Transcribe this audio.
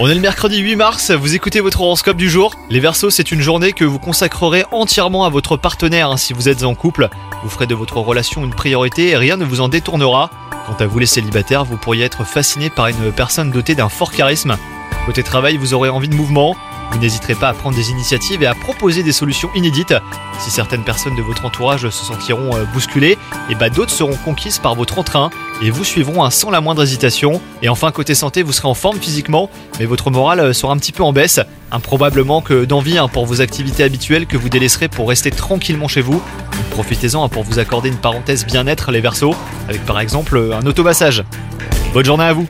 On est le mercredi 8 mars, vous écoutez votre horoscope du jour. Les Verseaux, c'est une journée que vous consacrerez entièrement à votre partenaire si vous êtes en couple. Vous ferez de votre relation une priorité et rien ne vous en détournera. Quant à vous les célibataires, vous pourriez être fasciné par une personne dotée d'un fort charisme. Côté travail, vous aurez envie de mouvement. Vous n'hésiterez pas à prendre des initiatives et à proposer des solutions inédites. Si certaines personnes de votre entourage se sentiront euh, bousculées, et bah d'autres seront conquises par votre entrain et vous suivront sans la moindre hésitation. Et enfin côté santé, vous serez en forme physiquement, mais votre morale euh, sera un petit peu en baisse. Improbablement que d'envie hein, pour vos activités habituelles que vous délaisserez pour rester tranquillement chez vous. Profitez-en hein, pour vous accorder une parenthèse bien-être les Verseaux, avec par exemple euh, un automassage. Bonne journée à vous